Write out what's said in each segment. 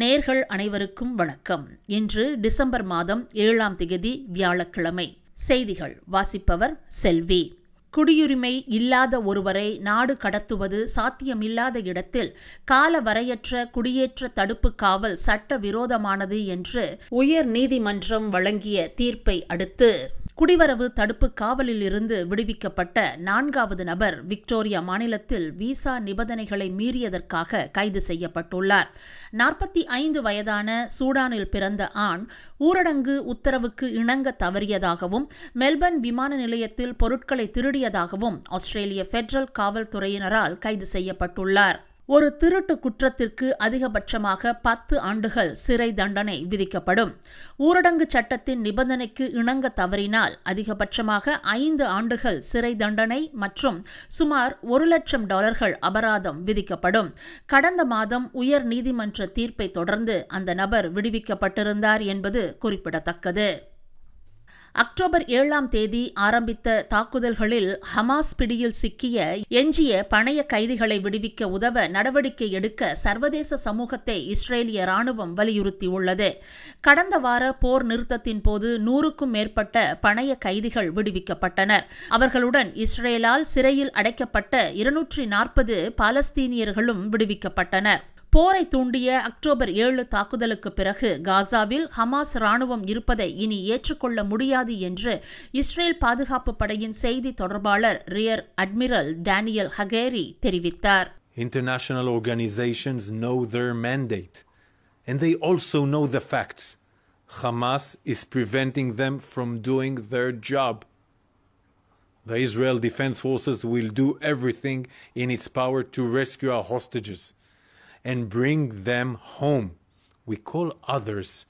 நேர்கள் அனைவருக்கும் வணக்கம். இன்று டிசம்பர் மாதம் ஏழாம் தேதி வியாழக்கிழமை. செய்திகள். வாசிப்பவர் செல்வி. குடியுரிமை இல்லாத ஒருவரை நாடு கடத்துவது சாத்தியமில்லாத இடத்தில் கால வரையற்ற குடியேற்ற தடுப்பு காவல் சட்ட விரோதமானது என்று உயர் நீதிமன்றம் வழங்கிய தீர்ப்பை அடுத்து குடிவரவு தடுப்பு காவலில் இருந்து விடுவிக்கப்பட்ட நான்காவது நபர் விக்டோரியா மாநிலத்தில் விசா நிபந்தனைகளை மீறியதற்காக கைது செய்யப்பட்டுள்ளார். நாற்பத்தி ஐந்து வயதான சூடானில் பிறந்த ஆண் ஊரடங்கு உத்தரவுக்கு இணங்க தவறியதாகவும் மெல்பர்ன் விமான நிலையத்தில் பொருட்களை திருடியதாகவும் ஆஸ்திரேலிய பெடரல் காவல்துறையினரால் கைது செய்யப்பட்டுள்ளார். ஒரு திருட்டு குற்றத்திற்கு அதிகபட்சமாக பத்து ஆண்டுகள் சிறை தண்டனை விதிக்கப்படும். ஊரடங்கு சட்டத்தின் நிபந்தனைக்கு இணங்க தவறினால் அதிகபட்சமாக ஐந்து ஆண்டுகள் சிறை தண்டனை மற்றும் சுமார் ஒரு லட்சம் டாலர்கள் அபராதம் விதிக்கப்படும். கடந்த மாதம் உயர் நீதிமன்ற தீர்ப்பை தொடர்ந்து அந்த நபர் விடுவிக்கப்பட்டிருந்தார் என்பது குறிப்பிடத்தக்கது. அக்டோபர் ஏழாம் தேதி ஆரம்பித்த தாக்குதல்களில் ஹமாஸ் பிடியில் சிக்கிய எஞ்சிய பணைய கைதிகளை விடுவிக்க உதவ நடவடிக்கை எடுக்க சர்வதேச சமூகத்தை இஸ்ரேலிய ராணுவம் வலியுறுத்தியுள்ளது. கடந்த வார போர் நிறுத்தத்தின் போது நூறுக்கும் மேற்பட்ட பணைய கைதிகள் விடுவிக்கப்பட்டனர். அவர்களுடன் இஸ்ரேலால் சிறையில் அடைக்கப்பட்ட இருநூற்றி நாற்பது பாலஸ்தீனியர்களும் விடுவிக்கப்பட்டனர். போரை தூண்டிய அக்டோபர் ஏழு தாக்குதலுக்கு பிறகு காசாவில் ஹமாஸ் ராணுவம் இருப்பதை இனி ஏற்றுக்கொள்ள முடியாது என்று இஸ்ரேல் பாதுகாப்பு படையின் செய்தி தொடர்பாளர் ரியர் அட்மிரல் டேனியல் ஹகேரி தெரிவித்தார் International organizations know their mandate, and they also know the facts. Hamas is preventing them from doing their job. The Israel Defense Forces will do everything in its power to rescue our hostages and bring them home. We call others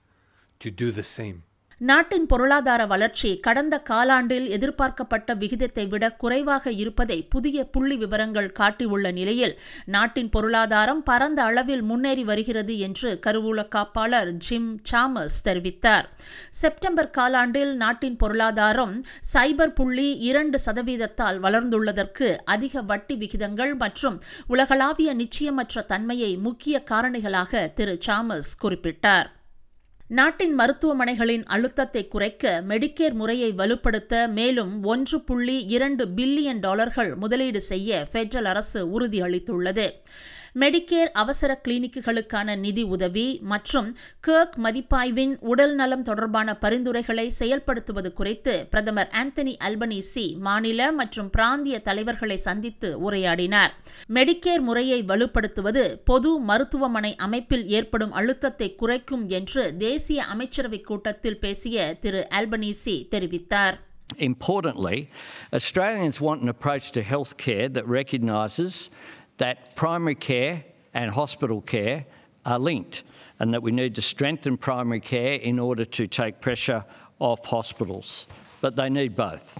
to do the same. நாட்டின் பொருளாதார வளர்ச்சி கடந்த காலாண்டில் எதிர்பார்க்கப்பட்ட விகிதத்தை விட குறைவாக இருப்பதை புதிய புள்ளி விவரங்கள் காட்டியுள்ள நிலையில் நாட்டின் பொருளாதாரம் பரந்த அளவில் முன்னேறி வருகிறது என்று கருவூல காப்பாளர் ஜிம் சாமஸ் தெரிவித்தார். செப்டம்பர் காலாண்டில் நாட்டின் பொருளாதாரம் சைபர் புள்ளி இரண்டு சதவீதத்தால் வளர்ந்துள்ளதற்கு அதிக வட்டி விகிதங்கள் மற்றும் உலகளாவிய நிச்சயமற்ற தன்மையை முக்கிய காரணிகளாக திரு சாமஸ் குறிப்பிட்டார். நாட்டின் மருத்துவமனைகளின் அழுத்தத்தை குறைக்க மெடிக்கேர் முறையை வலுப்படுத்த மேலும் ஒன்று புள்ளி இரண்டு பில்லியன் டாலர்கள் முதலீடு செய்ய பெடரல் அரசு உறுதியளித்துள்ளது. மெடிக்கேர் அவசர கிளினிக்குகளுக்கான நிதி உதவி மற்றும் கேர்க் மதிப்பாய்வின் உடல் நலம் தொடர்பான பரிந்துரைகளை செயல்படுத்துவது குறித்து பிரதமர் ஆந்தனி அல்பனீசி மாநில மற்றும் பிராந்திய தலைவர்களை சந்தித்து உரையாடினார். மெடிக்கேர் முறையை வலுப்படுத்துவது பொது மருத்துவமனை அமைப்பில் ஏற்படும் அழுத்தத்தை குறைக்கும் என்று தேசிய அமைச்சரவைக் கூட்டத்தில் பேசிய திரு அல்பனீசி தெரிவித்தார். Importantly, Australians want an approach to healthcare that recognises that primary care and hospital care are linked and that we need to strengthen primary care in order to take pressure off hospitals. But they need both.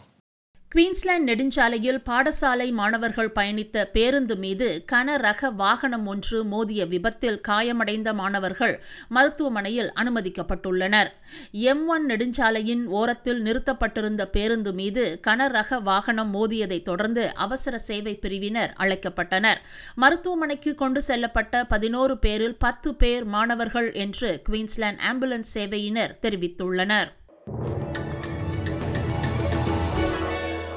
Queensland நெடுஞ்சாலையில் பாடசாலை மாணவர்கள் பயணித்த பேருந்து மீது கன ரக வாகனம் ஒன்று மோதிய விபத்தில் காயமடைந்த மாணவர்கள் மருத்துவமனையில் அனுமதிக்கப்பட்டுள்ளனர். எம் ஒன் நெடுஞ்சாலையின் ஓரத்தில் நிறுத்தப்பட்டிருந்த பேருந்து மீது கன ரக வாகனம் மோதியதைத் தொடர்ந்து அவசர சேவை பிரிவினர் அழைக்கப்பட்டனர். மருத்துவமனைக்கு கொண்டு செல்லப்பட்ட பதினோரு பேரில் பத்து பேர் மாணவர்கள் என்று குவீன்ஸ்லாந்து ஆம்புலன்ஸ் சேவையினர் தெரிவித்துள்ளனர்.